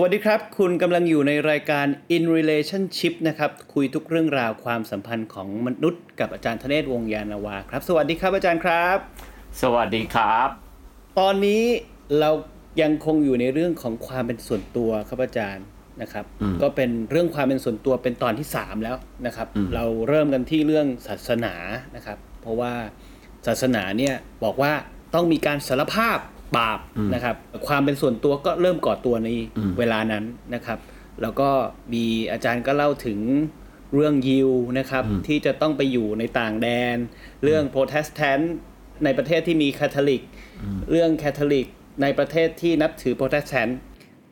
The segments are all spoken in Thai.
สวัสดีครับ คุณกำลังอยู่ในรายการ In Relationship นะครับ คุยทุกเรื่องราวความสัมพันธ์ของมนุษย์กับอาจารย์ธเนศวงศ์ยานนาวาครับ สวัสดีครับอาจารย์ครับ สวัสดีครับ ตอนนี้เรายังคงอยู่ในเรื่องของความเป็นส่วนตัวครับอาจารย์นะครับ ก็เป็นเรื่องความเป็นส่วนตัวเป็นตอนที่ 3 แล้วนะครับ เราเริ่มกันที่เรื่องศาสนานะครับ เพราะว่าศาสนาเนี่ยบอกว่าต้องมีการสารภาพ บาปนะครับ ความเป็นส่วนตัวก็เริ่มก่อตัวในเวลานั้นนะครับ แล้วก็มีอาจารย์ก็เล่าถึงเรื่องยิวนะครับ ที่จะต้องไปอยู่ในต่างแดน เรื่องโปรเตสแตนต์ในประเทศที่มีคาทอลิก เรื่องแคทอลิกในประเทศที่นับถือโปรเตสแตนต์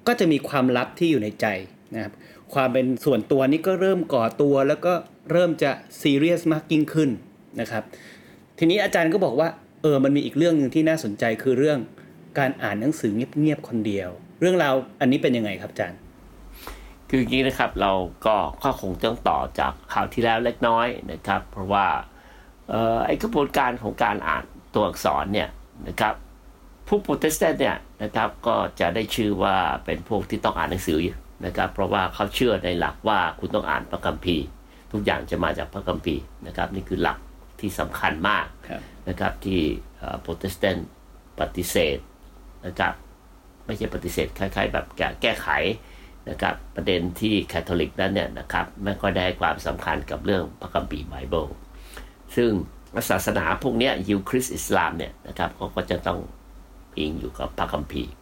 ก็จะมีความลับที่อยู่ในใจนะครับ ความเป็นส่วนตัวนี้ก็เริ่มก่อตัวแล้วก็เริ่มจะซีเรียสมากยิ่งขึ้นนะครับ ทีนี้อาจารย์ก็บอกว่าเออมันมีอีกเรื่องหนึ่งที่น่าสนใจคือเรื่อง การอ่านหนังสือเงียบๆคนเดียว เรื่องราวอันนี้เป็นยังไงครับอาจารย์ คืออย่างนี้นะครับเราก็ก็คงต้องต่อจากข่าวที่แล้วเล็กน้อยนะครับ เพราะว่าออไอกระบวนการของการอ่านตัวอักษรเนี่ยนะครับผู้โปรเตสแตนต์เนี่ยนะครับก็จะได้ชื่อว่าเป็นพวกที่ต้องอ่านหนังสือนะครับ เพราะว่าเขาเชื่อในหลักว่าคุณต้องอ่านพระคัมภีร์ ทุกอย่างจะมาจากพระคัมภีร์นะครับ นี่คือหลักที่สำคัญมากนะครับที่โปรเตสแตนต์ปฏิเสธ นะครับ ไม่ใช่ปฏิเสธคล้ายๆ แบบแก้แก้ไขนะครับ ประเด็นที่แคทอลิกนั้นเนี่ยนะครับ ไม่ค่อยให้ความสำคัญกับเรื่องพระคัมภีร์ไบเบิลซึ่งศาสนาพวกนี้ยิวคริสต์อิสลามเนี่ยนะครับเขาก็จะต้องอิงอยู่กับพระคัมภีร์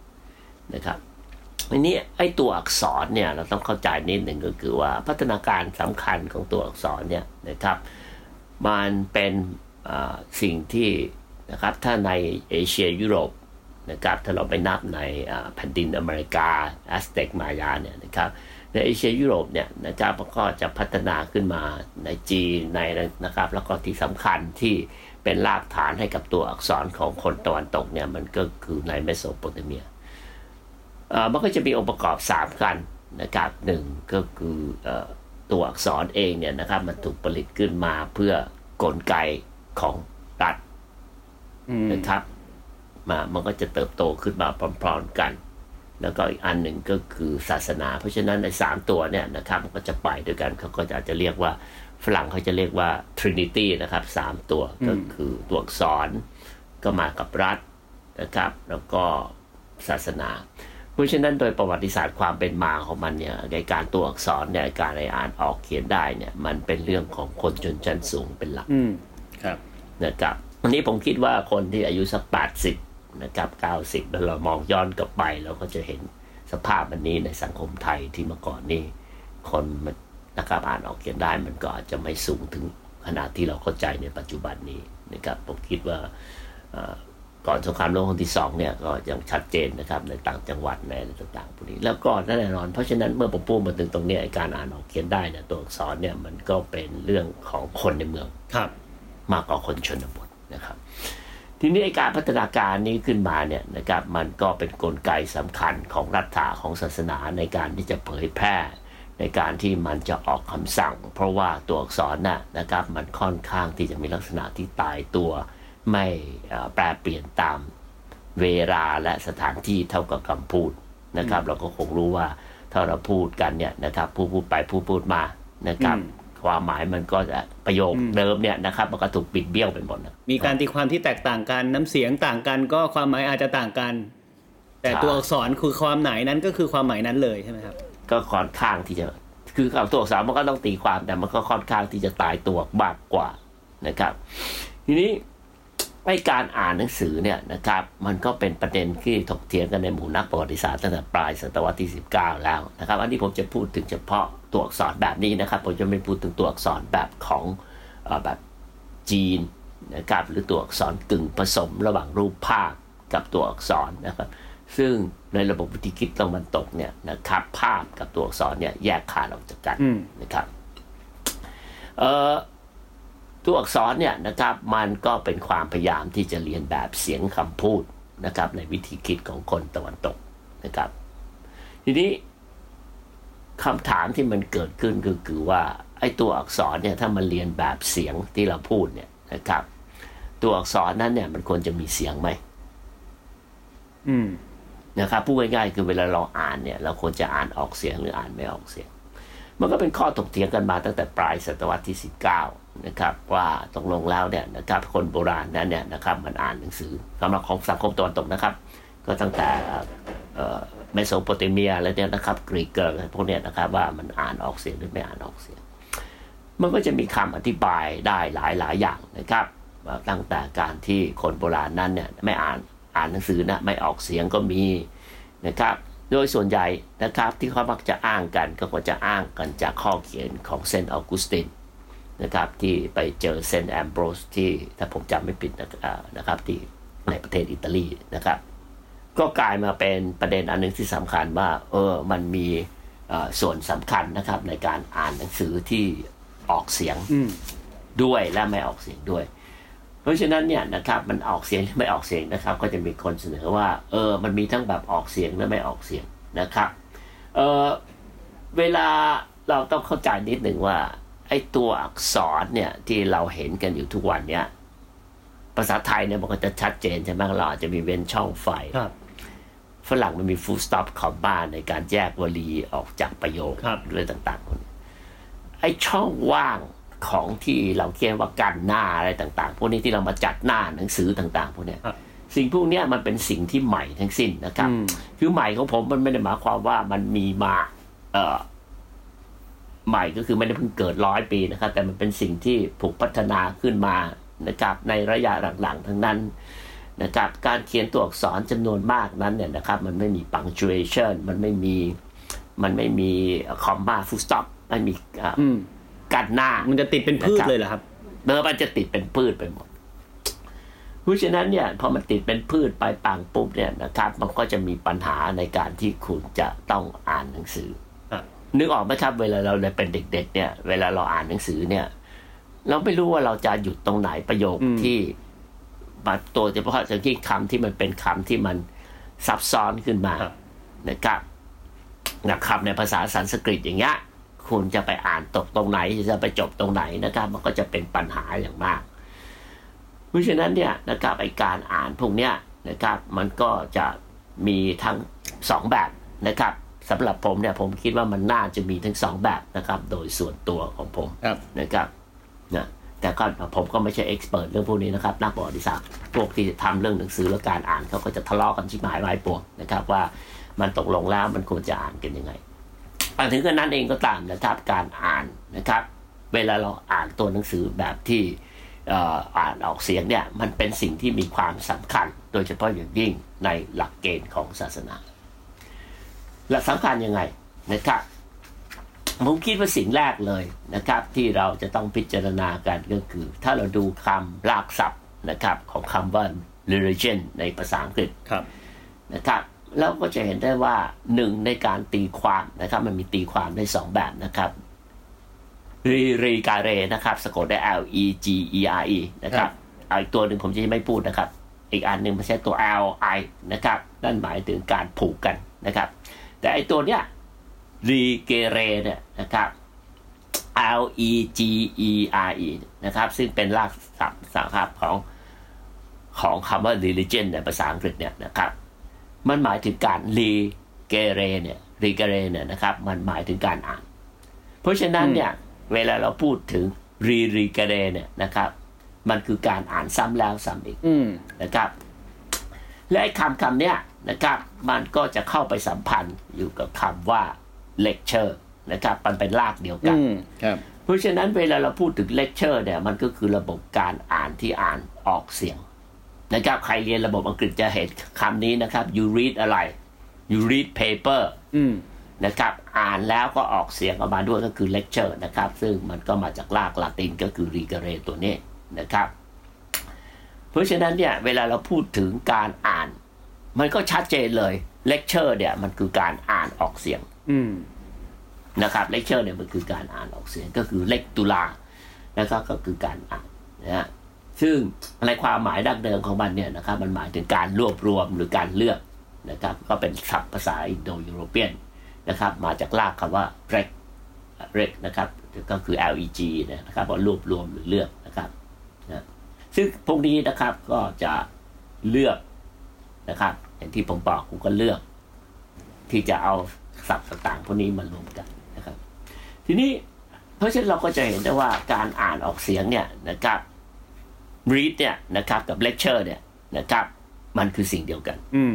นะครับอันนี้ไอ้ตัวอักษรเนี่ยเราต้องเข้าใจนิดหนึ่งก็คือว่าพัฒนาการสำคัญของตัวอักษรเนี่ยนะครับ มันเป็นสิ่งที่นะครับถ้าในเอเชียยุโรป นะครับถ้าเราไปนับในแผ่นดินอเมริกาแอสเต็กมายาเนี่ยนะครับในเอเชียยุโรปเนี่ยนะครับก็จะพัฒนาขึ้นมาในจีนในนะครับ แล้วก็ที่สำคัญที่เป็นรากฐานให้กับตัวอักษรของคนตะวันตกเนี่ยมันก็คือในเมโสโปเตเมียอ่ามันก็จะมีองค์ประกอบ 3 กันนะครับหนึ่งก็คืออตัวอักษรเองเนี่ยนะครับมันถูกผลิตขึ้นมาเพื่อกลไกของรัฐนะครับ มามันก็จะเติบโตขึ้นมาพร้อมๆกัน แล้วก็อีกอันหนึ่งก็คือศาสนา เพราะฉะนั้นในสามตัวเนี่ยนะครับมันก็จะไปด้วยกันเขาก็จะอาจจะเรียกว่าฝรั่งเขาจะเรียกว่า Trinity นะครับสามตัวก็คือตัวอักษรก็มากับรัฐนะครับ แล้วก็ศาสนา เพราะฉะนั้นโดยประวัติศาสตร์ความเป็นมาของมันเนี่ยในการตัวอักษรเนี่ยการอ่านออกเขียนได้เนี่ยมันเป็นเรื่องของคนชนชั้นสูงเป็นหลักอืมครับนะครับวันนี้ผมคิดว่าคนที่อายุสักแปดสิบ นะครับเก้าสิบแล้วเรามองย้อนกลับไปเราก็จะเห็นสภาพแบบนี้ในสังคมไทยที่เมื่อก่อนนี่คนมันนะครับอ่านออกเขียนได้มันก็อาจจะไม่สูงถึงขนาดที่เราเข้าใจในปัจจุบันนี้นะครับผมคิดว่าเอ่อก่อนสงครามโลกครั้งที่สองเนี่ยก็ยังชัดเจนนะครับในต่างจังหวัดในอะไรต่างๆพวกนี้แล้วก็แน่นอนเพราะฉะนั้นเมื่อผมพูดมาถึงตรงเนี้ยไอ้การอ่านออกเขียนได้เนี่ยตัวอักษรเนี่ยมันก็เป็นเรื่องของคนในเมืองครับ มากกว่าคนชนบทนะครับ ทีนี้ไอการพัฒนาการนี้ขึ้นมาเนี่ยนะครับมันก็เป็นนกลไกสำคัญของรัฐาของศาสนาในการที่จะเผยแพร่ ในการที่มันจะออกคำสั่ง เพราะว่าตัวอักษรน่ะนะครับมันค่อนข้างที่จะมีลักษณะที่ตายตัว ไม่แปรเปลี่ยนตามเวลาและสถานที่เท่ากับคำพูดนะครับ เราก็คงรู้ว่าถ้าเราพูดกันเนี่ยนะครับผู้พูดไปผู้พูดมานะครับ ความหมายมันก็จะประโยคเดิมเนี่ยนะครับมันก็ถูกบิดเบี้ยวไปหมดนะมีการตีความที่แตกต่างกันน้ำเสียงต่างกันก็ความหมายอาจจะต่างกัน แต่ใช่ตัวอักษรคือความไหนนั้นก็คือความหมายนั้นเลยใช่ไหมครับ ก็ค่อนข้างที่จะคือเอาตัวอักษรมันก็ต้องตีความแต่มันก็ค่อนข้างที่จะตายตัวมากกว่านะครับ ทีนี้ไอการอ่านหนังสือเนี่ยนะครับ มันก็เป็นประเด็นที่ถกเถียงกันในหมู่นักประวัติศาสตร์ตั้งแต่ปลายศตวรรษที่ 19 แล้วนะครับ อันนี้ผมจะพูดถึงเฉพาะ ตัวอักษรแบบนี้นะครับ ผมจะไม่พูดถึงตัวอักษรแบบของเอ่อแบบจีนนะครับหรือตัวอักษรกึ่งผสมระหว่างรูปภาพกับตัวอักษรนะครับ ซึ่งในระบบวิธีคิดตะวันตกเนี่ยนะครับภาพกับตัวอักษรเนี่ยแยกขาดออกจากกันอืมนะครับเอ่อตัวอักษรเนี่ยนะครับมันก็เป็นความพยายามที่จะเรียนแบบเสียงคำพูดนะครับในวิธีคิดของคนตะวันตกนะครับ ทีนี้ คำถามที่มันเกิดขึ้นก็คือว่าไอ้ตัวอักษรเนี่ยถ้ามันเรียนแบบเสียงที่เราพูดเนี่ยนะครับ ตัวอักษรนั้นเนี่ยมันควรจะมีเสียงไหมอืมนะครับพูดง่ายๆคือเวลาเราอ่านเนี่ย เราควรจะอ่านออกเสียงหรืออ่านไม่ออกเสียง มันก็เป็นข้อถกเถียงกันมาตั้งแต่ปลายศตวรรษที่ 19 นะครับ ว่าตกลงแล้วเนี่ยนะครับคนโบราณนั้นเนี่ยนะครับมันอ่านหนังสือสำหรับของสังคมตะวันตกนะครับ ก็ตั้งแต่ เมโสโปเตเมียแล้วเนี่ยนะครับกรีกเกิร์พวกเนี้ยนะครับว่ามันอ่านออกเสียงหรือไม่อ่านออกเสียง มันก็จะมีคำอธิบายได้หลายหลายอย่างนะครับตั้งแต่การที่คนโบราณนั้นเนี่ยไม่อ่านอ่านหนังสือนะไม่ออกเสียงก็มีนะครับโดยส่วนใหญ่นะครับที่เขามักจะอ้างกันก็ควรจะอ้างกันจากข้อเขียนของเซนต์ออกุสตินนะครับที่ไปเจอเซนต์แอมโบรสที่ถ้าผมจำไม่ผิดนะครับที่ในประเทศอิตาลีนะครับ ก็กลายมาเป็นประเด็นอันหนึ่งที่สำคัญว่า เออมันมีเอ่อส่วนสำคัญนะครับ ในการอ่านหนังสือที่ออกเสียงอืมด้วยและไม่ออกเสียงด้วย เพราะฉะนั้นเนี่ยนะครับ มันออกเสียงหรือไม่ออกเสียงนะครับ ก็จะมีคนเสนอว่า เออ มันมีทั้งแบบออกเสียงและไม่ออกเสียงนะครับ เออเวลาเราต้องเข้าใจนิดหนึ่งว่าไอ้ตัวอักษรเนี่ยที่เราเห็นกันอยู่ทุกวันเนี่ยภาษาไทยเนี่ยมันก็จะชัดเจนใช่ไหมเราอาจจะมีเว้นช่องไฟครับ ฝรั่งมันมี full stop comma ในการแยกวลีออกจากประโยคครับเรื่องต่างๆพวกนี้ไอ้ช่องว่างของที่เราเขียนว่ากันหน้าอะไรต่าง ๆ พวกนี้ที่เรามาจัดหน้าหนังสือต่าง ๆ พวกเนี้ยครับสิ่งพวกเนี้ยมันเป็นสิ่งที่ใหม่ทั้งสิ้นนะครับอืมคือใหม่ของผมมันไม่ได้หมายความว่ามันมีมาเอ่อใหม่ก็คือไม่ได้เพิ่งเกิดร้อยปีนะครับ แต่มันเป็นสิ่งที่ถูกพัฒนาขึ้นมานะครับ ในระยะหลังๆทั้งนั้น นะครับการเขียนตัวอักษรจำนวนมากนั้นเนี่ยนะครับมันไม่มี punctuation มันไม่มีมันไม่มี comma full stop ไม่มีอ่าอืมกันหน้า มันจะติดเป็นพืชนะครับเลยเหรอครับเนื้อมันจะติดเป็นพืชไปหมดเพราะฉะนั้นเนี่ยพอมันติดเป็นพืชไปปังปุ๊บเนี่ยนะครับ มันก็จะมีปัญหาในการที่คุณจะต้องอ่านหนังสือครับนึกออกไหมครับเวลาเราเป็นเด็ก ๆ เนี่ย เวลาเราอ่านหนังสือเนี่ย เราไม่รู้ว่าเราจะหยุดตรงไหนประโยคอืมที่ มาตัวเฉพาะอย่างที่คำที่มันเป็นคำที่มันซับซ้อนขึ้นมาครับนะครับนะครับในภาษาสันสกฤตอย่างเงี้ยคุณจะไปอ่านตกตรงไหนจะไปจบตรงไหนนะครับ มันก็จะเป็นปัญหาอย่างมาก เพราะฉะนั้นเนี่ยนะครับไอการอ่านพวกเนี้ยนะครับ มันก็จะมีทั้งสองแบบนะครับสำหรับผมเนี่ยผมคิดว่ามันน่าจะมีทั้งสองแบบนะครับ โดยส่วนตัวของผมครับนะครับนะ แต่ก็ผมก็ไม่ใช่เอ็กซ์เพรสเรื่องพวกนี้นะครับนักประวัติศาสตร์พวกที่ทำเรื่องหนังสือและการอ่านเขาก็จะทะเลาะกันชิบหายวายป่วงนะครับ ว่ามันตกลงแล้วมันควรจะอ่านกันยังไงแต่ถึงกระนั้นเองก็ตามนะครับการอ่านนะครับ เวลาเราอ่านตัวหนังสือแบบที่อ่ออ่านออกเสียงเนี่ยมันเป็นสิ่งที่มีความสำคัญ โดยเฉพาะอย่างยิ่งในหลักเกณฑ์ของศาสนาหลักสำคัญยังไงนะครับ ผมคิดว่าสิ่งแรกเลยนะครับ ที่เราจะต้องพิจารณากันก็คือ ถ้าเราดูคำรากศัพท์นะครับของคำว่า religion ในภาษาอังกฤษครับนะครับเราก็จะเห็นได้ว่าหนึ่งในการตีความนะครับ มันมีตีความได้สองแบบนะครับรีรีการเรนะครับสะกดได้ L E G E R E นะครับเอาอีกตัวหนึ่งผมจะไม่พูดนะครับ อีกอันหนึ่งมันใช้ตัว L I นะครับนั่นหมายถึงการผูกกันนะครับ แต่ไอตัวเนี้ย รีเกเรเนี่ยนะครับ L E G E R E นะครับ ซึ่งเป็นรากศัพท์สาขาของของคำว่า religion ในภาษาอังกฤษเนี่ยนะครับ มันหมายถึงการรีเกเรเนี่ยรีเกเรเนี่ยนะครับ มันหมายถึงการอ่าน เพราะฉะนั้นเนี่ย เวลาเราพูดถึงรีรีเกเรเนี่ยนะครับ มันคือการอ่านซ้ำแล้วซ้ำอีกอืมนะครับ และไอ้คำคำเนี้ยนะครับ มันก็จะเข้าไปสัมพันธ์อยู่กับคำว่า lecture นะครับมันเป็นรากเดียวกัอืนมครับเพราะฉะนั้นเวลาเราพูดถึง lecture เนี่ยมันก็คือระบบการอ่านที่อ่านออกเสียงนะครับใครเรียนระบบอังกฤษจะเห็นคำนี้นะครับ you read อะไร you read paper อืมนะครับอ่านแล้วก็ออกเสียงออกมาด้วยก็คือ lecture นะครับ ซึ่งมันก็มาจากรากลาตินก็คือ rigere ตัวนี้นะครับ เพราะฉะนั้นเนี่ยเวลาเราพูดถึงการอ่าน มันก็ชัดเจนเลยเลคเชอร์เนี่ยมันคือการอ่านออกเสียงอืม นะครับเลคเชอร์เนี่ยมันคือการอ่านออกเสียงก็คือ lectura นะครับก็คือการอ่านนะฮะซึ่งในความหมายดั้งเดิมของมันเนี่ยนะครับ มันหมายถึงการรวบรวมหรือการเลือกนะครับ ก็เป็นศัพท์ภาษา Indo-European นะครับ มาจากรากคำว่า leg rec นะครับ ก็คือ leg เนยนะครับว่ารวบรวมหรือเลือกนะครับนะซึ่งพวกนี้นะครับก็จะเลือกนะครับ อย่างที่ผมบอกผมก็เลือก ที่จะเอา ศัพท์ต่างๆพวกนี้มารวมกันนะครับ ทีนี้เพราะฉะนั้นเราก็จะเห็นได้ว่าการอ่านออกเสียงเนี่ยนะครับ read เนี่ยนะครับกับ lecture เนี่ยนะครับ มันคือสิ่งเดียวกัน อืม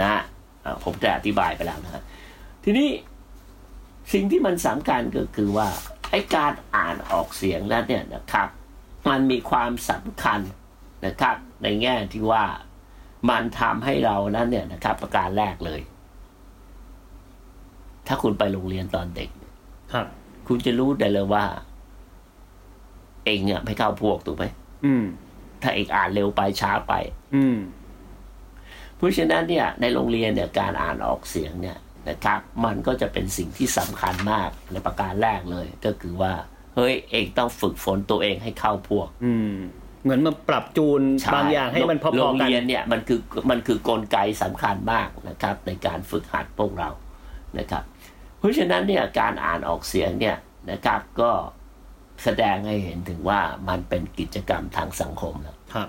นะฮะอ่าผมจะอธิบายไปแล้วนะครับทีนี้สิ่งที่มันสำคัญก็คือว่าไอ้การอ่านออกเสียงนั้นเนี่ยนะครับ มันมีความสำคัญนะครับ ในแง่ที่ว่ามันทำให้เรานั้นเนี่ยนะครับ ประการแรกเลย ถ้าคุณไปโรงเรียนตอนเด็กครับ คุณจะรู้ได้เลยว่า เองเนี่ยไม่เข้าพวกถูกไหมอืม ถ้าเองอ่านเร็วไปช้าไป อืม เพราะฉะนั้นเนี่ย ในโรงเรียนเนี่ยการอ่านออกเสียงเนี่ยนะครับ มันก็จะเป็นสิ่งที่สำคัญมากในประการแรกเลย ก็คือว่า เฮ้ย เองต้องฝึกฝนตัวเองให้เข้าพวก อืมเหมือนมาปรับจูนใช่บางอย่างให้มันพอโรงๆกันเรียนเนี่ยมันคือมันคือกลไกสำคัญมากนะครับ ในการฝึกหัดพวกเรา นะครับ เพราะฉะนั้นเนี่ยการอ่านออกเสียงเนี่ยนะครับก็แสดงให้เห็นถึงว่ามันเป็นกิจกรรมทางสังคมแล้วครับ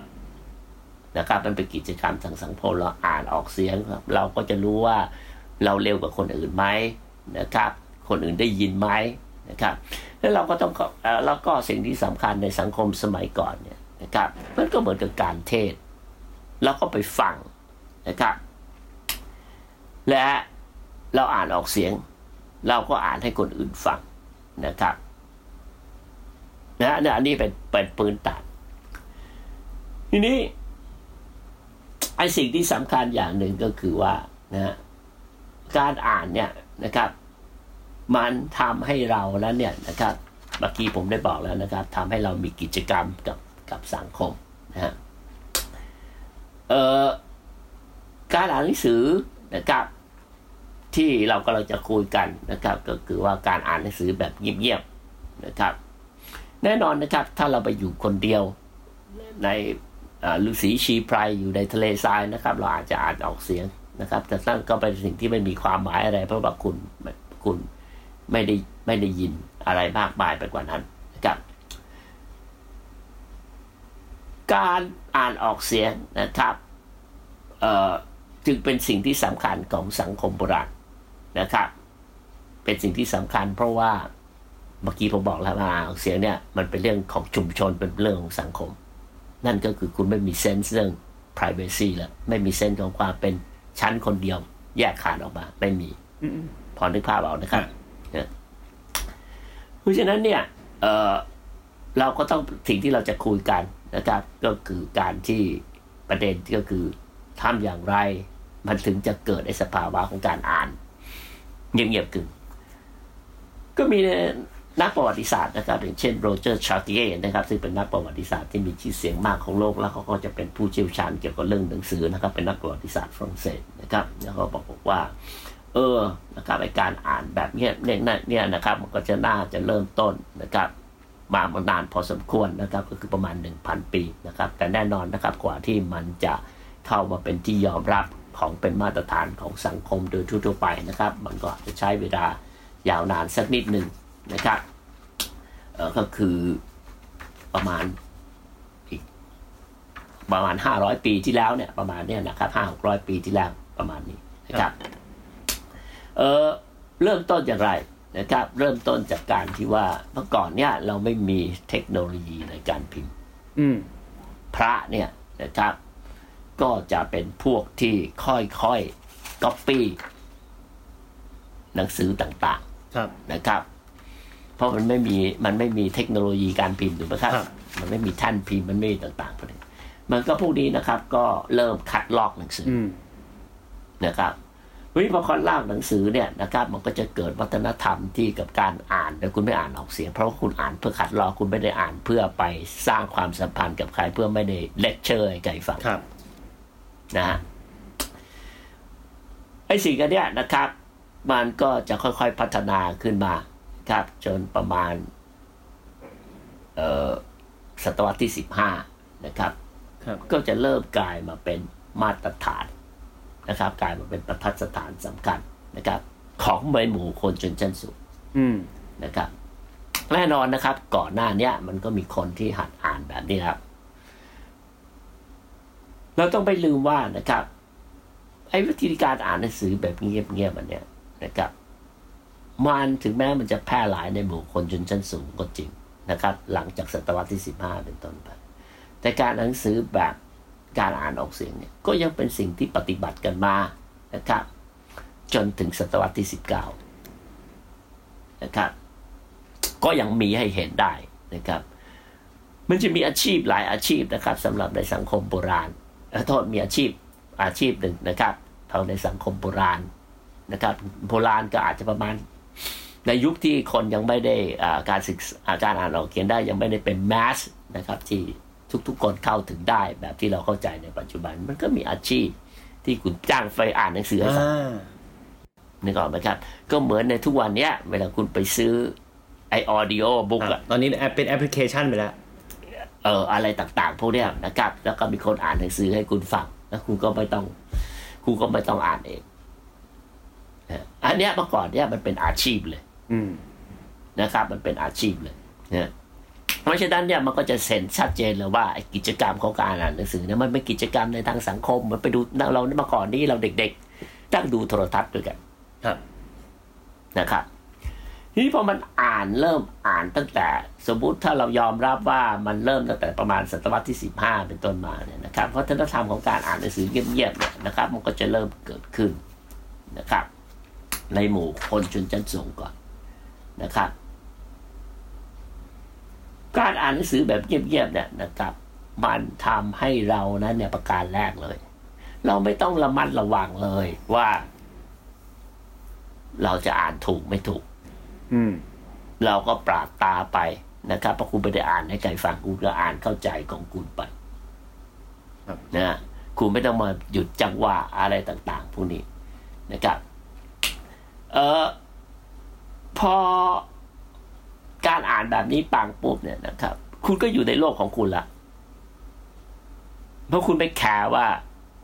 นะครับมันเป็นกิจกรรมทางสังคมเราอ่านออกเสียงครับเราก็จะรู้ว่าเราเร็วกว่าคนอื่นไหมนะครับ คนอื่นได้ยินไหมนะครับ แล้วเราก็ต้องเอ่อแล้วก็สิ่งที่สำคัญในสังคมสมัยก่อนเนี่ยนะครับ มันก็เหมือนกับการเทศเราก็ไปฟังนะครับ และ เราอ่านออกเสียง เราก็อ่านให้คนอื่นฟังนะครับนะอันนี้เป็นเป็นปืนตัด ทีนี้ไอ้สิ่งที่สำคัญอย่างหนึ่งก็คือว่านะฮะการอ่านเนี่ยนะครับ มันทำให้เราแล้วเนี่ยนะครับเมื่อกี้ผมได้บอกแล้วนะครับทำให้เรามีกิจกรรมกับกับสังคมนะฮะเอ่อการอ่านหนังสือนะครับ ที่เรากำลังจะคุยกันนะครับ ก็คือว่าการอ่านหนังสือแบบเงียบๆนะครับ แน่นอนนะครับ ถ้าเราไปอยู่คนเดียวในอ่าฤาษีชีไพรอยู่ในทะเลทรายนะครับ เราอาจจะอ่านออกเสียงนะครับ แต่นั่นก็เป็นสิ่งที่ไม่มีความหมายอะไร เพราะว่าคุณคุณไม่ได้ไม่ได้ยินอะไรมากมายไปกว่านั้นนะครับ การอ่านออกเสียงนะครับจึงเป็นสิ่งที่สำคัญของสังคมโบราณ นะครับ เป็นสิ่งที่สำคัญ เพราะว่าเมื่อกี้ผมบอกแล้วว่าอ่านออกเสียงเนี่ยมันเป็นเรื่องของชุมชนเป็นเรื่องของสังคม นั่นก็คือคุณไม่มีเซนส์เรื่อง privacy แล้วไม่มีเซนส์ของความเป็นชั้นคนเดียว แยกขาดออกมา ไม่มีอืมพอนึกภาพเอานะครับนะเพราะฉะนั้นเนี่ยเอ่อเราก็ต้องสิ่งที่เราจะคุยกันนะครับ ก็คือการที่ประเด็นก็คือทำอย่างไร มันถึงจะเกิดไอ้สภาวะของการอ่าน เงียบๆกึ่งก็มีนักประวัติศาสตร์นะครับอย่างเช่นโรเจอร์ชาร์ติเยนะครับ ซึ่งเป็นนักประวัติศาสตร์ที่มีชื่อเสียงมากของโลก แล้วเขาก็จะเป็นผู้เชี่ยวชาญเกี่ยวกับเรื่องหนังสือนะครับ เป็นนักประวัติศาสตร์ฝรั่งเศสนะครับ แล้วก็บอกว่า เออนะครับไอการอ่านแบบเนี้ยเนี่ยเนี่ยนะครับ มันก็จะน่าจะเริ่มต้นนะครับมานานพอสมควรนะครับ ก็คือประมาณ 1,000 ปีนะครับ แต่แน่นอนนะครับกว่าที่มันจะเข้ามาเป็นที่ยอมรับ ของเป็นมาตรฐานของสังคมโดยทั่วๆไปนะครับ มันก็อาจจะใช้เวลายาวนานสักนิดหนึ่งนะครับเออก็คือประมาณอีกประมาณ 500 ปีที่แล้วเนี่ยประมาณเนี่ยนะครับ5 600ปีที่แล้วประมาณนี้นะครับเออเริ่มต้นอย่างไรนะครับ เริ่มต้นจากการที่ว่าเมื่อก่อนเนี่ย เราไม่มีเทคโนโลยีในการพิมพ์ อืมพระเนี่ยนะครับ ก็จะเป็นพวกที่ค่อยๆก๊อปปี้หนังสือต่างครับๆนะครับ เพราะมันไม่มีมันไม่มีเทคโนโลยีการพิมพ์ถูกไหมครับครับมันไม่มีแท่นพิมพ์มันไม่มีต่างๆพวกนี้มันก็พวกนี้นะครับ ก็เริ่มคัดลอกหนังสืออืมนะครับวิพอคนล่างหนังสือเนี่ยนะครับ มันก็จะเกิดวัฒนธรรมที่กับการอ่านแต่คุณไม่อ่านออกเสียง เพราะว่าคุณอ่านเพื่อขัดลอกคุณไม่ได้อ่านเพื่อไปสร้างความสัมพันธ์กับใครเพื่อไม่ได้เลคเชอร์ให้ใครฟังครับ นะฮะไอ้สิ่งอันเนี้ยนะครับ มันก็จะค่อยๆพัฒนาขึ้นมาครับ จนประมาณเอ่อศตวรรษที่สิบห้านะครับครับก็จะเริ่มกลายมาเป็นมาตรฐานนะครับ กลายมาเป็นประทัดสถานสำคัญนะครับ ของในหมู่คนชนชั้นสูงอืมนะครับ แน่นอนนะครับ ก่อนหน้าเนี้ยมันก็มีคนที่หัดอ่านแบบนี้ครับ เราต้องไม่ลืมว่านะครับ ไอ้วิธีการอ่านหนังสือแบบเงียบๆมันเนี่ยนะครับ มันถึงแม้มันจะแพร่หลายในหมู่คนชนชั้นสูงก็จริงนะครับ หลังจากศตวรรษที่สิบห้าเป็นต้นไป แต่การหนังสือแบบการอ่านออกเสียงเนี่ยก็ยังเป็นสิ่งที่ปฏิบัติกันมานะครับ จนถึงศตวรรษที่สิบเก้านะครับก็ยังมีให้เห็นได้นะครับ มันจะมีอาชีพหลายอาชีพนะครับสำหรับในสังคมโบราณ โทษมีอาชีพอาชีพหนึ่งนะครับทางในสังคมโบราณนะครับ โบราณก็อาจจะประมาณ ในยุคที่คนยังไม่ได้อ่าการศึกษาการอ่านออกเขียนได้ยังไม่ได้เป็นแมสนะครับ ที่ทุกๆคนเข้าถึงได้แบบที่เราเข้าใจในปัจจุบัน มันก็มีอาชีพที่คุณจ้างไฟอ่านหนังสือให้ฟังอ่านึกออกไหมครับ ก็เหมือนในทุกวันเนี้ย เวลาคุณไปซื้อไอออดิโอบุ๊กอะตอนนี้แอปเป็นแอปพลิเคชันไปแล้ว เอ่ออะไรต่างๆ พวกเนี้ยนะครับ แล้วก็มีคนอ่านหนังสือให้คุณฟังแล้วคุณก็ไม่ต้อง คุณก็ไม่ต้องอ่านเองนะอันเนี้ยเมื่อก่อนเนี้ยมันเป็นอาชีพเลย อืมนะครับ มันเป็นอาชีพเลยนะเพราะฉะนั้นเนี่ยมันก็จะเซ็นชัดเจนเลยว่าไอ้กิจกรรมของการอ่านหนังสือเนี่ยมันเป็นกิจกรรมในทางสังคมเหมันไปดูเราเมื่อก่อนนี้เราเด็กๆตั้งดูโทรทัศน์ด้วยกันครับนะครับ ทีนี้พอมันอ่านเริ่มอ่านตั้งแต่ สมมุติถ้าเรายอมรับว่ามันเริ่มตั้งแต่ประมาณศตวรรษที่สิบห้าเป็นต้นมาเนี่ยนะครับวัฒนธรรมของการอ่านหนังสือเงียบๆเนี่ยนะครับ มันก็จะเริ่มเกิดขึ้นนะครับ ในหมู่คนชนชั้นสูงก่อนนะครับ การอ่านหนังสือแบบเงียบๆเนี่ยนะครับ มันทำให้เรานั้นเนี่ยประการแรกเลย เราไม่ต้องระมัดระวังเลยว่า เราจะอ่านถูกไม่ถูก อืม เราก็ปราดตาไปนะครับเพราะคุณไม่ได้อ่านให้ใครฟังคุณก็อ่านเข้าใจของคุณไปครับนะคุณไม่ต้องมาหยุดจังหวะอะไรต่าง ๆ พวกนี้นะครับ เออพอการอ่านแบบนี้ปังปุ๊บเนี่ยนะครับ คุณก็อยู่ในโลกของคุณละเพราะคุณไม่แคร์ว่า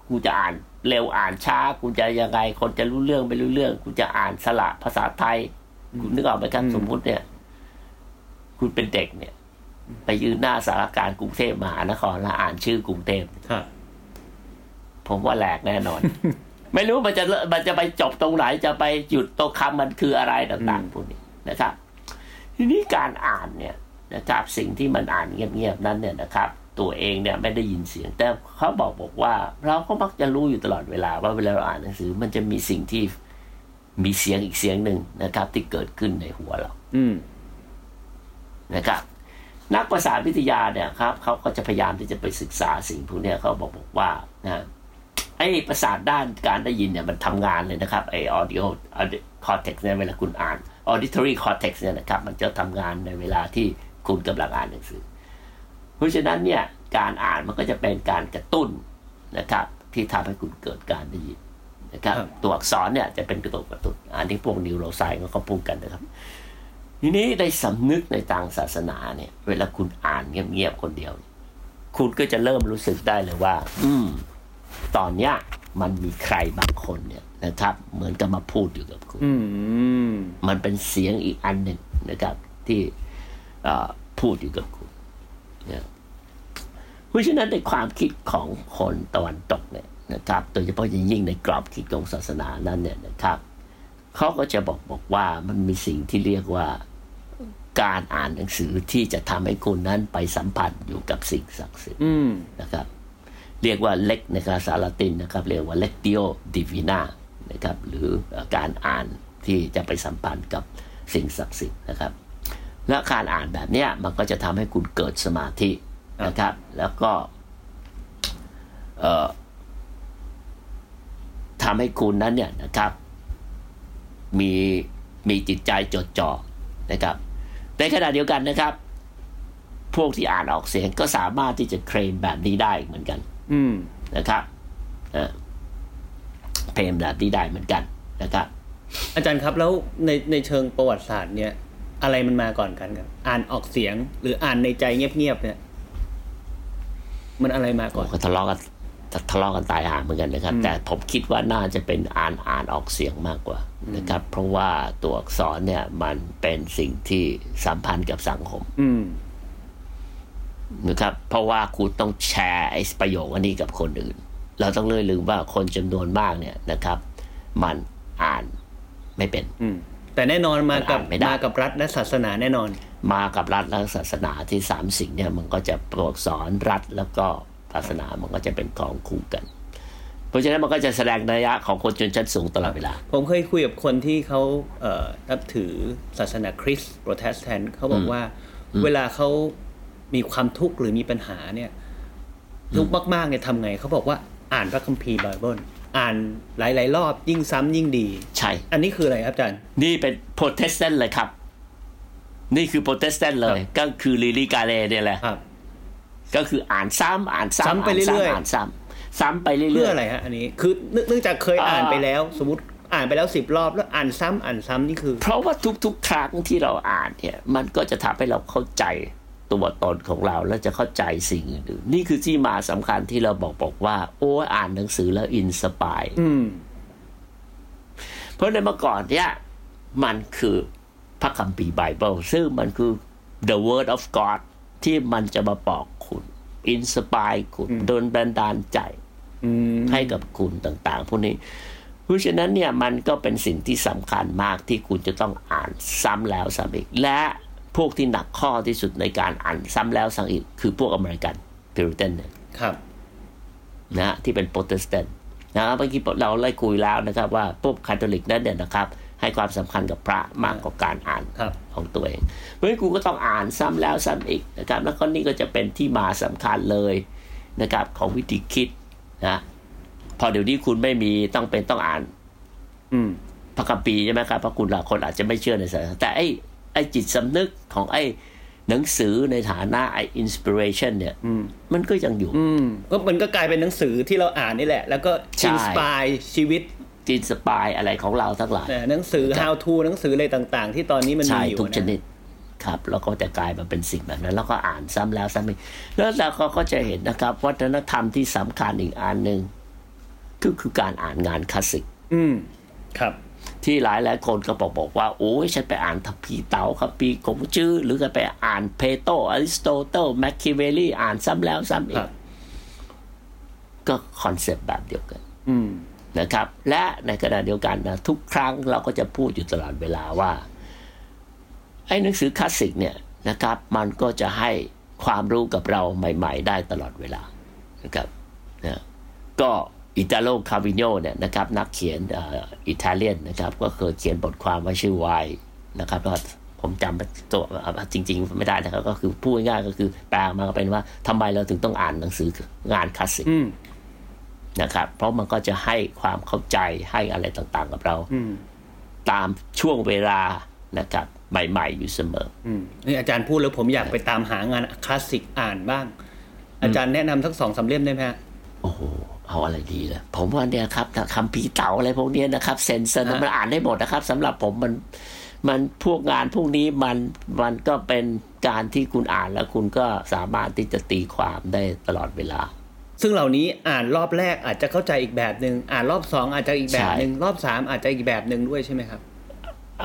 คุณจะอ่านเร็วอ่านช้า คุณจะยังไง คนจะรู้เรื่องไม่รู้เรื่อง คุณจะอ่านสละภาษาไทย คุณนึกออกไหมครับอืมสมมุติเนี่ย คุณเป็นเด็กเนี่ย ไปยืนหน้าสารกลารกรุงเทพมหานครแล้วอ่านชื่อกรุงเทพครับผมว่าแหลกแน่นอน ไม่รู้มันจะเลมันจะไปจบตรงไหนจะไปหยุดตรงคำมันคืออะไรต่างอืมๆพวกนี้นะครับ ทีนี้การอ่านเนี่ยนะครับ สิ่งที่มันอ่านเงียบๆนั้นเนี่ยนะครับ ตัวเองเนี่ยไม่ได้ยินเสียง แต่เขาบอกบอกว่า เราก็มักจะรู้อยู่ตลอดเวลาว่าเวลาเราอ่านหนังสือ มันจะมีสิ่งที่ มีเสียงอีกเสียงหนึ่งนะครับ ที่เกิดขึ้นในหัวเรา อืมนะครับ นักประสาทวิทยาเนี่ยครับเขาก็จะพยายามที่จะไปศึกษาสิ่งพวกเนี้ยเขาบอกบอกว่านะไอ้ประสาทด้านการได้ยินเนี่ยมันทำงานเลยนะครับไอ้ audio cortex เนี่ยเวลาคุณอ่าน auditory cortex เนี่ยนะครับ มันจะทำงานในเวลาที่คุณกำลังอ่านหนังสือ เพราะฉะนั้นเนี่ยการอ่านมันก็จะเป็นการกระตุ้นนะครับ ที่ทำให้คุณเกิดการได้ยิน นะครับครับตัวอักษรเนี่ยจะเป็นตัวกระตุ้นอันที่พวกนิวโรไซน์เขาพูดกันนะครับ ทีนี้ในสำนึกในทางศาสนาเนี่ย เวลาคุณอ่านเงียบๆคนเดียว คุณก็จะเริ่มรู้สึกได้เลยว่า อืม ตอนเนี้ยมันมีใครบางคนเนี่ยนะครับ เหมือนกับมาพูดอยู่กับคุณอืมมันเป็นเสียงอีกอันหนึ่งนะครับ ที่เอ่อพูดอยู่กับคุณนะเพราะฉะนั้นในความคิดของคนตะวันตกเนี่ย นะครับ โดยเฉพาะอย่างยิ่งในกรอบคิดของศาสนานั้นเนี่ยนะครับเขาก็จะบอกบอกว่ามันมีสิ่งที่เรียกว่าการอ่านหนังสือที่จะทำให้คุณนั้นไปสัมผัสอยู่กับสิ่งศักดิ์สิทธิ์อืมนะครับ เรียกว่าเล็กในภาษาละตินนะครับ เรียกว่า lectio divina นะครับ หรือการอ่านที่จะไปสัมพันธ์กับสิ่งศักดิ์สิทธิ์นะครับ และการอ่านแบบเนี้ยมันก็จะทำให้คุณเกิดสมาธินะครับ แล้วก็เอ่อ ทำให้คุณนั้นเนี่ยนะครับ มีมีจิตใจจดจ่อนะครับ ในขณะเดียวกันนะครับ พวกที่อ่านออกเสียงก็สามารถที่จะเคลมแบบนี้ได้เหมือนกัน อืมนะครับเอ่อเพลงแบบนี้ได้เหมือนกันนะครับ อาจารย์ครับแล้วในในเชิงประวัติศาสตร์เนี่ย อะไรมันมาก่อนกันครับ อ่านออกเสียงหรืออ่านในใจเงียบๆเนี่ย มันอะไรมาก่อนก็ทะเลาะกัน ทะเลาะกันตายหาเหมือนกันนะครับ แต่ผมคิดว่าน่าจะเป็นอ่านอ่านออกเสียงมากกว่านะครับ เพราะว่าตัวอักษรเนี่ย มันเป็นสิ่งที่สัมพันธ์กับสังคมอืมนะครับ เพราะว่าคุณต้องแชร์ไอ้ประโยคอันนี้กับคนอื่น เราต้องเลยลืมว่าคนจำนวนมากเนี่ยนะครับ มันอ่านไม่เป็นอืมแต่แน่นอนมากับมันอ่านไม่ได้มากับรัฐและศาสนาแน่นอน มากับรัฐและศาสนาที่สามสิ่งเนี่ย มันก็จะตัวอักษรรัฐแล้วก็ ศาสนามันก็จะเป็นของคู่กัน เพราะฉะนั้นมันก็จะแสดงนัยยะของคนชนชั้นสูงตลอดเวลา ผมเคยคุยกับคนที่เขาเอ่อนับถือศาสนาคริสต์โปรเตสแตนต์เขาบอกว่า เวลาเขามีความทุกข์หรือมีปัญหาเนี่ยทุกข์มากๆเนี่ยทำไงเขาบอกว่าอ่านพระคัมภีร์ไบเบิลอ่านหลายๆ รอบยิ่งซ้ำยิ่งดี ใช่ อันนี้คืออะไรครับอาจารย์ นี่เป็นโปรเตสแตนต์เลยครับ นี่คือโปรเตสแตนต์เลย ก็คือ religare เนี่ยแหละครับ ก็คืออ่านซ้ำอ่านซ้ำซ้ำไปเรื่อยๆอ่านซ้ำซ้ำไปเรื่อยๆเพื่ออะไรฮะอันนี้คือเนื่องเนื่องจากเคยอ่านไปแล้วสมมติอ่านไปแล้วสิบรอบแล้วอ่านซ้ำอ่านซ้ำนี่คือ เพราะว่าทุกๆ ครั้งที่เราอ่านเนี่ย มันก็จะทำให้เราเข้าใจตัวตนของเราและจะเข้าใจสิ่งอื่นๆนี่คือที่มาสำคัญที่เราบอกบอกว่า โอ้อ่านหนังสือแล้ว inspire อืมเพราะในเมื่อก่อนเนี่ยมันคือพระคัมภีร์ไบเบิลซึ่งมันคือ the word of God ที่มันจะมาบอกคุณ inspire คุณดลบันดาลใจอืมให้กับคุณต่าง ๆ พวกนี้ เพราะฉะนั้นเนี่ยมันก็เป็นสิ่งที่สำคัญมากที่คุณจะต้องอ่านซ้ำแล้วซ้ำอีก และพวกที่หนักข้อที่สุดในการอ่านซ้ำแล้วซ้ำอีก คือพวก American Puritan เนี่ยครับนะฮะที่เป็นโปรเตสแตนต์นะครับเมื่อกี้เราได้คุยแล้วนะครับ ว่าพวกคาทอลิกนั้นเนี่ยนะครับ ให้ความสำคัญกับพระมากกว่าการอ่านครับของตัวเอง เพราะฉะนั้นกูก็ต้องอ่านซ้ำแล้วซ้ำอีกนะครับ แล้วก็นี่ก็จะเป็นที่มาสำคัญเลยนะครับ ของวิธีคิดนะพอเดี๋ยวนี้คุณไม่มีต้องเป็นต้องอ่าน อืมพระคัมภีร์ใช่ไหมครับเพราะคุณหลายคนอาจจะไม่เชื่อในศาสนาแต่ไอ้ไอ้จิตสำนึกของไอ้หนังสือในฐานะไอ้ inspiration เนี่ยมันก็ยังอยู่อืมก็มันก็กลายเป็นหนังสือที่เราอ่านนี่แหละ แล้วก็ใช่ inspire ชีวิต inspire อะไรของเราทั้งหลายนะหนังสือ how to หนังสืออะไรต่างๆ ที่ตอนนี้มันมีใช่อยู่ทุกชนิดครับแล้วก็จะกลายมาเป็นสิ่งแบบนั้น แล้วก็อ่านซ้ำแล้วซ้ำอีกแล้วเราก็ก็จะเห็นนะครับ วัฒนธรรมที่สำคัญอีกอันหนึ่งก็คือการอ่านงานคลาสสิก อืมครับ ที่หลายหลายคนก็บอกบอกว่า โอ้ยฉันไปอ่านคัมภีร์เต๋าคัมภีร์ขงจื๊อหรือก็ไปอ่านเพลโตอริสโตเติลแมคคิอาเวลลีอ่านซ้ำแล้วซ้ำอีกครับก็ concept แบบเดียวกัน อืม นะครับ และในขณะเดียวกันนะทุกครั้งเราก็จะพูดอยู่ตลอดเวลาว่าไอ้หนังสือคลาสสิกเนี่ยนะครับมันก็จะให้ความรู้กับเราใหม่ ๆ ได้ตลอดเวลานะครับนะก็อิตาโลคาลวิโนเนี่ยนะครับนักเขียนอิตาเลียนนะครับก็เคยเขียนบทความไว้ชื่อ Why นะครับก็ผมจำตัวจริง ๆ ไม่ได้นะครับก็คือพูดง่ายก็คือแปลมาก็เป็นว่าทำไมเราถึงต้องอ่านหนังสืองานคลาสสิก นะครับ เพราะมันก็จะให้ความเข้าใจให้อะไรต่างๆ กับเราอืมตามช่วงเวลานะครับใหม่ๆอยู่เสมออืมนี่อาจารย์พูดแล้วผมอยากไปตามหางานคลาสสิกอ่านบ้าง อาจารย์แนะนำทั้งสองสามเล่มได้ไหมฮะโอ้โหเอาอะไรดีล่ะผมว่าเนี่ยครับคำพีร์เต่าอะไรพวกเนี้ยนะครับเซนเซอร์ฮะมันอ่านได้หมดนะครับสำหรับผมมันมันพวกงานพวกนี้มันมันก็เป็นการที่คุณอ่านแล้วคุณก็สามารถที่จะตีความได้ตลอดเวลา ซึ่งเหล่านี้อ่านรอบแรกอาจจะเข้าใจอีกแบบหนึ่งอ่านรอบสองอาจจะอีกแบบหนึ่งรอบสามอาจจะอีกแบบหนึ่งด้วยใช่ไหมครับ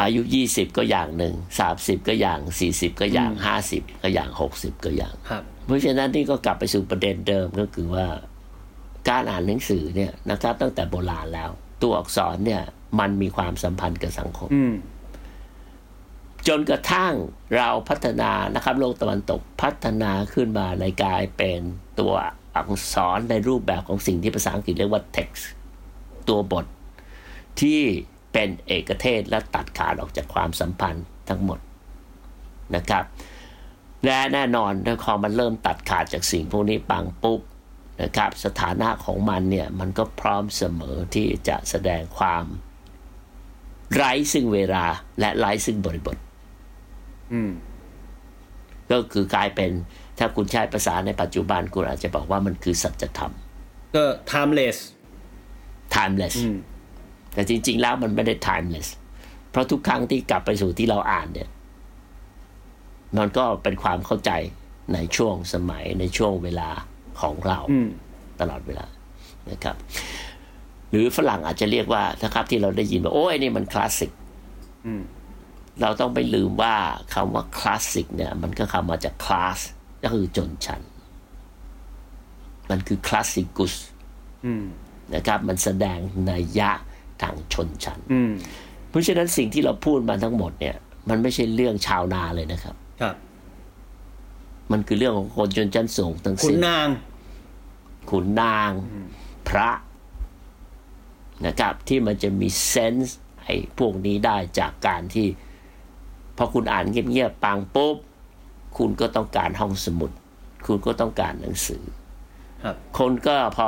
อายุ20ก็อย่างหนึ่ง30ก็อย่าง40ก็อย่าง50ก็อย่าง60ก็อย่างครับ เพราะฉะนั้นนี่ก็กลับไปสู่ประเด็นเดิมก็คือว่า การอ่านหนังสือเนี่ยนะครับ ตั้งแต่โบราณแล้ว ตัวอักษรเนี่ย มันมีความสัมพันธ์กับสังคมอืมจนกระทั่งเราพัฒนานะครับ โลกตะวันตกพัฒนาขึ้นมาในกลายเป็นตัว อักษรในรูปแบบของสิ่งที่ภาษาอังกฤษเรียกว่า text ตัวบท ที่เป็นเอกเทศและตัดขาดออกจากความสัมพันธ์ทั้งหมดนะครับ และแน่นอนถ้าพอมันเริ่มตัดขาดจากสิ่งพวกนี้ปังปุ๊บนะครับสถานะของมันเนี่ย มันก็พร้อมเสมอที่จะแสดงความไร้ซึ่งเวลาและไร้ซึ่งบริบท อืม ก็คือกลายเป็น ถ้าคุณใช้ภาษาในปัจจุบันคุณอาจจะบอกว่ามันคือสัจธรรม ก็ timeless timeless อืมแต่จริง ๆ แล้วมันไม่ได้ timeless เพราะทุกครั้งที่กลับไปสู่ที่เราอ่านเนี่ย มันก็เป็นความเข้าใจในช่วงสมัยในช่วงเวลาของเราอืมตลอดเวลานะครับ หรือฝรั่งอาจจะเรียกว่านะครับ ที่เราได้ยินว่าโอ้ยนี่มันคลาสสิกอืมเราต้องไม่ลืมว่าคำว่าคลาสสิกเนี่ย มันก็คำมาจากคลาส ก็คือชนชั้น มันคือคลาสสิกุสอืมนะครับ มันแสดงนัยยะทางชนชั้นอืมเพราะฉะนั้นสิ่งที่เราพูดมาทั้งหมดเนี่ย มันไม่ใช่เรื่องชาวนาเลยนะครับ ครับ มันคือเรื่องของคนชนชั้นสูงทั้งขุนสิ้นนางขุนนางพระนะครับที่มันจะมีเซนส์ไอ้พวกนี้ได้จากการที่พอคุณอ่านเงียบๆปังปุ๊บ คุณก็ต้องการห้องสมุด คุณก็ต้องการหนังสือครับคนก็พอ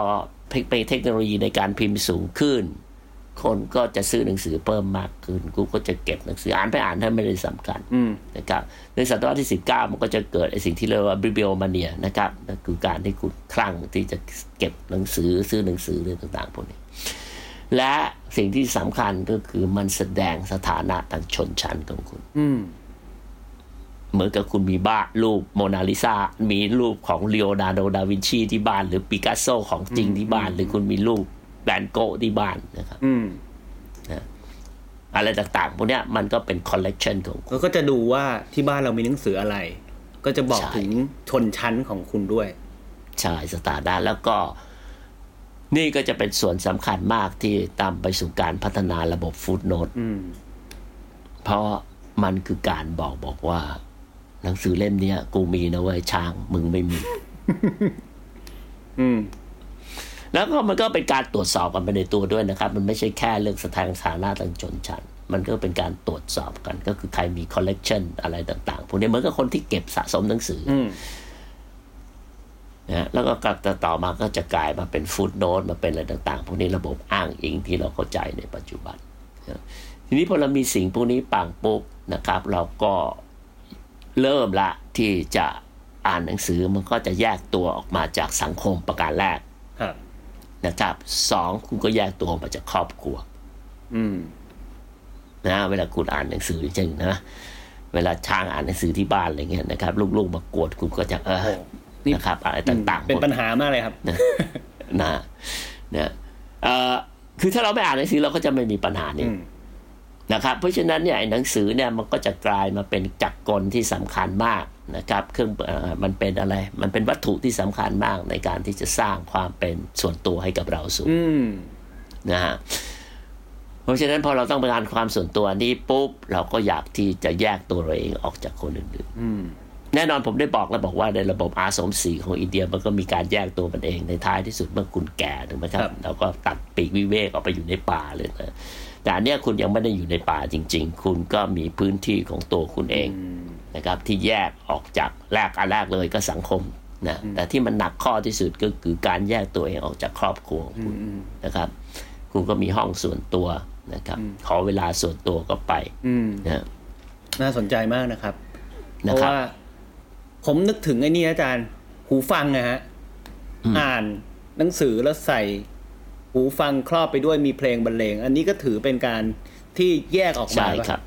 ไปเทคโนโลยีในการพิมพ์สูงขึ้น คนก็จะซื้อหนังสือเพิ่มมากขึ้น กูก็จะเก็บหนังสืออ่านไปอ่านถ้าไม่ได้สำคัญอืมนะครับในศตวรรษที่19มันก็จะเกิดไอ้สิ่งที่เรียกว่า bibliomania นะครับนั่นคือการที่คุณคลั่งที่จะเก็บหนังสือซื้อหนังสือเรื่องต่างๆพวกนี้ และสิ่งที่สำคัญก็คือมันแสดงสถานะทางชนชั้นของคุณ อืม เหมือนกับคุณมีบ้านรูปโมนาลิซามีรูปของเลโอนาร์โดดาวินชีที่บ้าน หรือปิกัสโซของจริงที่บ้าน หรือคุณมีรูปแวนโก๊ะที่บ้านนะครับอืมอะไรต่างๆพวกเนี้ยมันก็เป็นคอลเลกชันของคุณแล้วก็จะดูว่าที่บ้านเรามีหนังสืออะไร ก็จะบ่งชี้ถึงชนชั้นของคุณด้วยใช่สถานะแล้วก็นี่ก็จะเป็นส่วนสำคัญมากที่ตามไปสู่การพัฒนาระบบ footnote อืมเพราะมันคือการบอกบอกว่า หนังสือเล่มเนี้ย กูมีนะเว้ยช้างมึงไม่มี อืมแล้วก็มันก็เป็นการตรวจสอบกันไปในตัวด้วยนะครับ มันไม่ใช่แค่เรื่องสถานฐานะทางชนชั้นมันก็เป็นการตรวจสอบกัน ก็คือใครมีคอลเลกชันอะไรต่างๆพวกนี้เหมือนกับคนที่เก็บสะสมหนังสือออืมนะฮะแล้วก็กลับต่อมาก็จะกลายมาเป็นฟุตโนตมาเป็นอะไรต่าง ๆ พวกนี้ระบบอ้างอิงที่เราเข้าใจในปัจจุบันนะทีนี้พอเรามีสิ่งพวกนี้ปังปุ๊บนะครับ เราก็ เริ่มละที่จะอ่านหนังสือมันก็จะแยกตัวออกมาจากสังคมประการแรกครับนะครับสองคุณก็แยกตัวออกมาจากครอบครัว อืมนะเวลาคุณอ่านหนังสือจริงๆนะเวลาช่างอ่านหนังสือที่บ้านอะไรเงี้ยนะครับลูกๆมากวดคุณก็จะเออโอ้นี่นะครับอะไรต่างๆ เป็นหมดปัญหามากเลยครับนะนะนะเอ่อคือถ้าเราไม่อ่านหนังสือเราก็จะไม่มีปัญหานี้อืม นะครับเพราะฉะนั้นเนี่ยไอ้หนังสือเนี่ยมันก็จะกลายมาเป็นจักรกลที่สำคัญมากนะครับเครื่องเอ่อมันเป็นอะไร มันเป็นวัตถุที่สำคัญมากในการที่จะสร้างความเป็นส่วนตัวให้กับเราสูงอืมนะฮะเพราะฉะนั้นพอเราต้องการความส่วนตัวนี้ปุ๊บเราก็อยากที่จะแยกตัวเราเองออกจากคนอื่นอืมๆแน่นอนผมได้บอกแล้วบอกว่าในระบบอาสมสีของอินเดียมันก็มีการแยกตัวมันเองในท้ายที่สุดเมื่อคุณแก่ถูกไหมครัครับบเราก็ตัดปีกวิเวกออกไปอยู่ในป่าเลยนะ แต่อันเนี้ยคุณยังไม่ได้อยู่ในป่าจริง ๆ คุณก็มีพื้นที่ของตัวคุณเองอืมนะครับ ที่แยกออกจากแรกอันแรกเลยก็สังคมนะแต่ที่มันหนักข้อที่สุดก็คือการแยกตัวเองออกจากครอบครัวของคุณอืมนะครับ คุณก็มีห้องส่วนตัวนะครับ ขอเวลาส่วนตัวก็ไปอืมนะน่าสนใจมากนะครับเพนะราะครับว่าผมนึกถึงไอ้นี่อาจารย์ หูฟังนะฮะอ่านหนังสือแล้วใส่ หูฟังครอบไปด้วยมีเพลงบรรเลง อันนี้ก็ถือเป็นการที่แยกออกมาใช่ป่ะครับ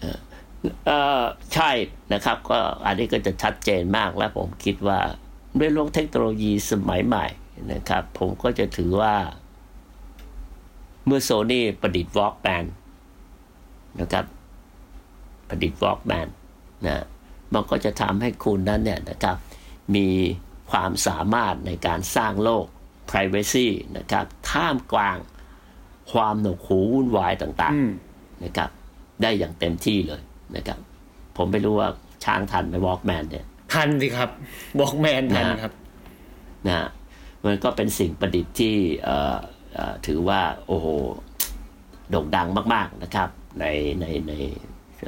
เอ่อเอ่อใช่นะครับ ก็อันนี้ก็จะชัดเจนมากและผมคิดว่าด้วยโลกเทคโนโลยีสมัยใหม่นะครับ ผมก็จะถือว่า เมื่อโซนี่ประดิษฐ์วอล์กแมนนะครับ ประดิษฐ์วอล์กแมนนะมันก็จะทำให้คุณนั้นเนี่ยนะครับ มีความสามารถในการสร้างโลก Privacy นะครับท่ามกลางความหนวกหูวุ่นวายต่างอืมๆนะครับ ได้อย่างเต็มที่เลยนะครับ ผมไม่รู้ว่าช้างทันไหมวอล์กแมนเนี่ย ทันสิครับบอกแมนทันครับนะฮะมันก็เป็นสิ่งประดิษฐ์ที่เอ่อเอ่อถือว่าโอ้โหโด่งดังมาก ๆนะครับ ในในใน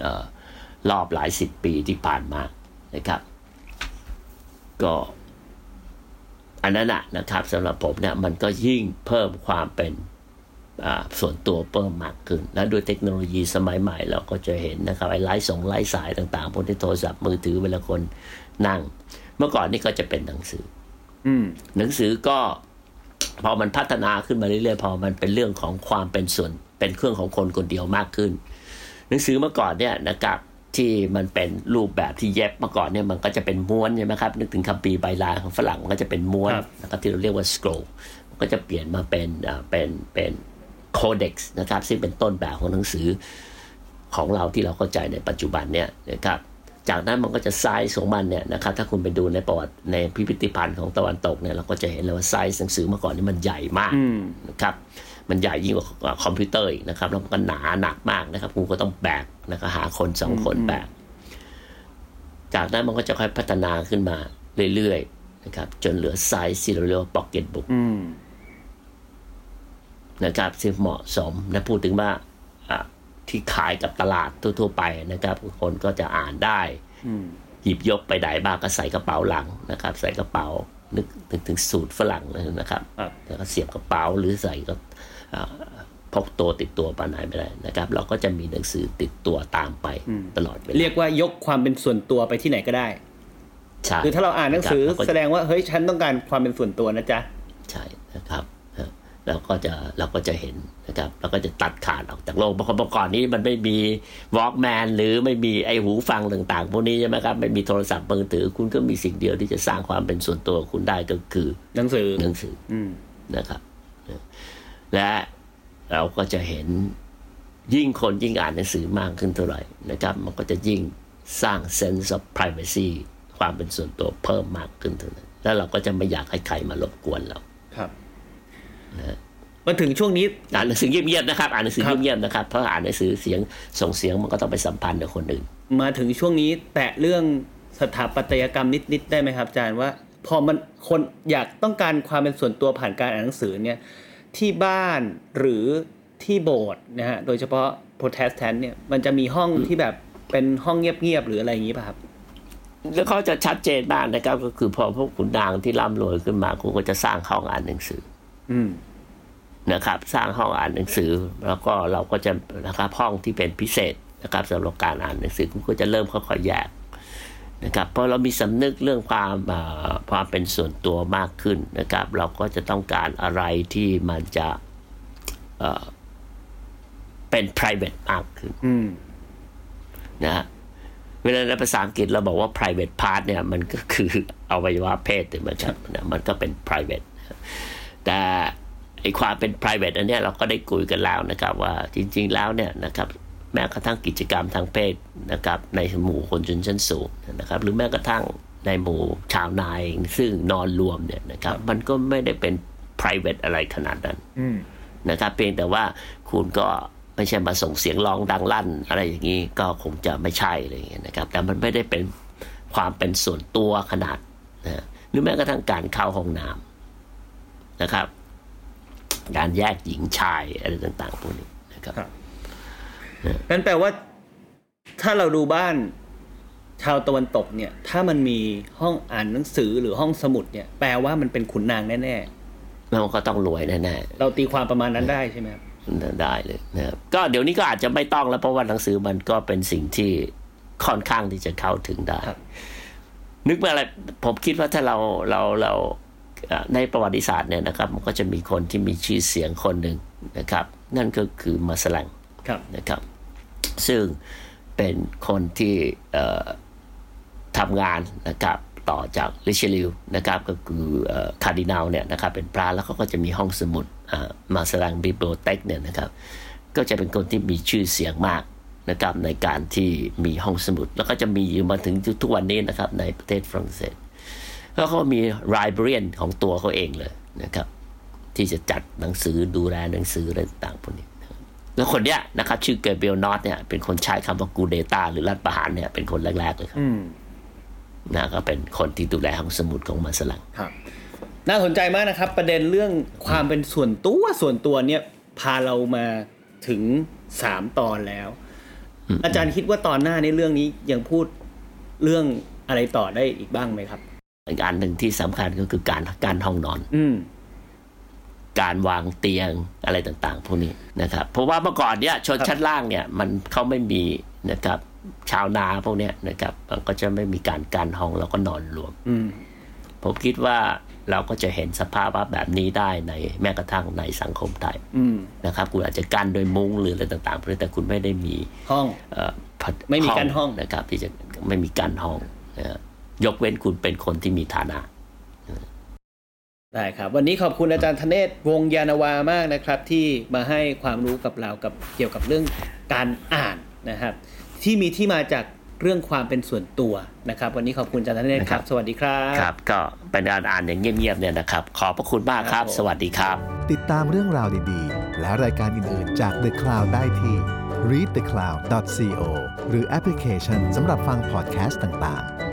เอ่อรอบหลายสิบปีที่ผ่านมานะครับ ก็ อันนั้นนะนะครับสำหรับผมเนี่ยมันก็ยิ่งเพิ่มความเป็นอ่าส่วนตัวเพิ่มมากขึ้น และด้วยเทคโนโลยีสมัยใหม่เราก็จะเห็นนะครับไอ้ไลฟ์ส่งไลฟ์สายต่างๆพวกที่โทรศัพท์มือถือเวลาคนนั่ง เมื่อก่อนนี่ก็จะเป็นหนังสือ อืมหนังสือก็พอมันพัฒนาขึ้นมาเรื่อยๆพอมันเป็นเรื่องของความเป็นส่วน เป็นเรื่องของคนคนเดียวมากขึ้น หนังสือเมื่อก่อนเนี่ยนะครับ ที่มันเป็นรูปแบบที่เย็บเมื่อก่อนเนี่ยมันก็จะเป็นม้วนใช่ไหมครับนึกถึงคัมภีร์ใบลานของฝรั่งมันก็จะเป็นม้วนครับนะครับที่เราเรียกว่า scroll มันก็จะเปลี่ยนมาเป็นอ่าเป็นเป็น codex นะครับซึ่งเป็นต้นแบบของหนังสือของเราที่เราเข้าใจในปัจจุบันเนี่ยนะครับจากนั้นมันก็จะไซส์ของมันเนี่ยนะครับถ้าคุณไปดูในประวัติในพิพิธภัณฑ์ของตะวันตกเนี่ยเราก็จะเห็นเลยว่าไซส์หนังสือเมื่อก่อนนี่มันใหญ่มากอืมนะครับ มันใหญ่ยิ่งกว่าคอมพิวเตอร์อีกนะครับ แล้วมันก็หนาหนักมากนะครับคุณก็ต้องแบกนะครับหาคนสองคนแบกจากนั้นมันก็จะค่อยพัฒนาขึ้นมาเรื่อยๆนะครับ จนเหลือไซส์ที่เราเรียกว่า pocket book อืมนะครับซึ่งเหมาะสมนะพูดถึงว่าอะที่ขายกับตลาดทั่ว ๆ ไปนะครับ คนก็จะอ่านได้อืมหยิบยกไปไหนบ้างก็ใส่กระเป๋าหลังนะครับ ใส่กระเป๋านึกถึงถึงสูตรฝรั่งเลยนะครับครับแล้วก็เสียบกระเป๋าหรือใส่ก็อ่า พกตัวติดตัวไปไหนไม่ได้นะครับ เราก็จะมีหนังสือติดตัวตามไปตลอดเวลาเรียกว่ายกความเป็นส่วนตัวไปที่ไหนก็ได้ใช่คือถ้าเราอ่านหนังสือครับเราก็แสดงว่าเฮ้ยฉันต้องการความเป็นส่วนตัวนะจ๊ะใช่นะครับนะเราก็จะเราก็จะเห็นนะครับเราก็จะตัดขาดออกจากโลกเพราะเมื่อก่อนนี้มันไม่มีวอล์กแมนหรือไม่มีไอหูฟังต่างๆพวกนี้ใช่ไหมครับไม่มีโทรศัพท์มือถือคุณก็มีสิ่งเดียวที่จะสร้างความเป็นส่วนตัวของคุณได้ก็คือหนังสือหนังสืออืมนะครับ และเราก็จะเห็นยิ่งคนยิ่งอ่านหนังสือมากขึ้นเท่าไหร่นะครับ มันก็จะยิ่งสร้าง sense of privacy ความเป็นส่วนตัวเพิ่มมากขึ้นเท่านั้น แล้วเราก็จะไม่อยากให้ใครมารบกวนเราครับมาถึงช่วงนี้อ่านหนังสือเงียบๆนะครับอ่านหนังสือครับเงียบๆนะครับเพราะอ่านหนังสือเสียงส่งเสียงมันก็ต้องไปสัมพันธ์กับคนอื่น มาถึงช่วงนี้แตะเรื่องสถาปัตยกรรมนิดๆได้ไหมครับอาจารย์ว่า พอมันคนอยากต้องการความเป็นส่วนตัวผ่านการอ่านหนังสือเนี่ย ที่บ้านหรือที่โบสถ์นะฮะ โดยเฉพาะโปรเตสแตนต์เนี่ยมันจะมีห้องที่แบบเป็นห้องเงียบๆหรืออะไรอย่างนี้ป่ะครับแล้วเขาจะชัดเจนมากนะครับ ก็คือพอพวกขุนนางที่ร่ำรวยขึ้นมาคุณก็จะสร้างห้องอ่านหนังสือ อืมนะครับ สร้างห้องอ่านหนังสือ แล้วก็เราก็จะนะครับห้องที่เป็นพิเศษนะครับสำหรับการอ่านหนังสือคุณก็จะเริ่มค่อยๆแยก นะครับเพราะเรามีสำนึกเรื่องความอ่าความเป็นส่วนตัวมากขึ้นนะครับ เราก็จะต้องการอะไรที่มันจะเอ่อเป็น private มากขึ้นอืมนะฮะเวลาในภาษาอังกฤษเราบอกว่า private part เนี่ย มันก็คืออวัยวะเพศถูกไหมครับนะมันก็เป็น private แต่ไอความเป็น private อันเนี้ยเราก็ได้คุยกันแล้วนะครับ ว่าจริง ๆ แล้วเนี่ยนะครับ แม้กระทั่งกิจกรรมทางเพศนะครับในหมู่คนชนชั้นสูงนะครับหรือแม้กระทั่งในหมู่ชาวนายซึ่งนอนรวมเนี่ยนะครับมันก็ไม่ได้เป็น private อะไรขนาดนั้นอืมนะครับเพียงแต่ว่าคุณก็ไม่ใช่มาส่งเสียงร้องดังลั่น อะไรอย่างนี้ก็คงจะไม่ใช่อะไรอย่างเงี้ยนะครับ แต่มันไม่ได้เป็นความเป็นส่วนตัวขนาดนะหรือแม้กระทั่งการเข้าห้องน้ำนะครับ การแยกหญิงชายอะไรต่างๆพวกนี้นะครับครับ นั่นแปลว่าถ้าเราดูบ้านชาวตะวันตกเนี่ย ถ้ามันมีห้องอ่านหนังสือหรือห้องสมุดเนี่ย แปลว่ามันเป็นขุนนางแน่แล้วมันก็ต้องรวยแน่ๆเราตีความประมาณนั้นได้ใช่ไหมครับๆได้เลยนะครับก็เดี๋ยวนี้ก็อาจจะไม่ต้องแล้วเพราะว่าหนังสือมันก็เป็นสิ่งที่ค่อนข้างที่จะเข้าถึงได้ครับนึกมาอะไรผมคิดว่าถ้าเราเราเราเอ่อในประวัติศาสตร์เนี่ยนะครับ มันก็จะมีคนที่มีชื่อเสียงคนหนึ่งนะครับ นั่นก็คือมาซาแร็งครับ นะครับ ซึ่งเป็นคนที่ทำงานนะครับต่อจากริเชอลิเยอนะครับก็คือคาร์ดินัลเนี่ยนะครับเป็นพระแล้วเขาก็จะมีห้องสมุดมาสลังบิบโ o เทคเนี่ยนะครับก็จะเป็นคนที่มีชื่อเสียงมากนะครับในการที่มีห้องสมุด แล้วก็จะมีอยู่มาถึงทุกวันนี้นะครับในประเทศฝรั่งเศสแล้วเขามีไ i บร a รีนของตัวเขาเองเลยนะครับที่จะจัดหนังสือดูแลหนังสืออะไรต่างพวกนี้ แล้วคนเนี้ยนะครับชื่อเกเบลนอตเนี่ยเป็นคนใช้คำว่ากูเดตาหรือรัฐประหารเนี่ยเป็นคนแรก ๆ เลยครับอืมนะก็เป็นคนที่ดูแลห้องสมุดของมาสลังครับ น่าสนใจมากนะครับ ประเด็นเรื่องความเป็นส่วนตัวส่วนตัวเนี่ยพาเรามาถึงสามตอนแล้ว อาจารย์คิดว่าตอนหน้าในเรื่องนี้ยังพูดเรื่องอะไรต่อได้อีกบ้างไหมครับอีกอันหนึ่งที่สำคัญก็คือการการห้องนอน อืม การวางเตียงอะไรต่างๆ พวกนี้นะครับ เพราะว่าเมื่อก่อนเนี่ยชนชั้นล่างเนี่ยมันเขาไม่มีนะครับชาวนาพวกเนี้ยนะครับ มันก็จะไม่มีการการห้องแล้วก็นอนรวมอืมผมคิดว่าเราก็จะเห็นสภาพแบบนี้ได้ในแม้กระทั่งในสังคมไทยอืมนะครับ คุณอาจจะกั้นโดยมุ้งหรืออะไรต่างๆแต่คุณไม่ได้มีห้องเอ่อพัดไม่มีกั้นห้องนะครับ ที่จะไม่มีกั้นห้องนะฮะยกเว้นคุณเป็นคนที่มีฐานะ ได้ครับวันนี้ขอบคุณอาจารย์ธเนศวงศ์ยานาวามากนะครับ ที่มาให้ความรู้กับเรากับเกี่ยวกับเรื่องการอ่านนะครับ ที่มีที่มาจากเรื่องความเป็นส่วนตัวนะครับ วันนี้ขอบคุณอาจารย์ธเนศครับ สวัสดีครับครับ ก็เป็นการอ่านอย่างเงียบๆเนี่ยนะครับ ขอบพระคุณมากครับครับผมสวัสดีครับ ติดตามเรื่องราวดีๆ และรายการอื่นๆจาก The Cloud ได้ที่ readthecloud.co หรือแอปพลิเคชันสำหรับฟังพอดแคสต์ต่างๆ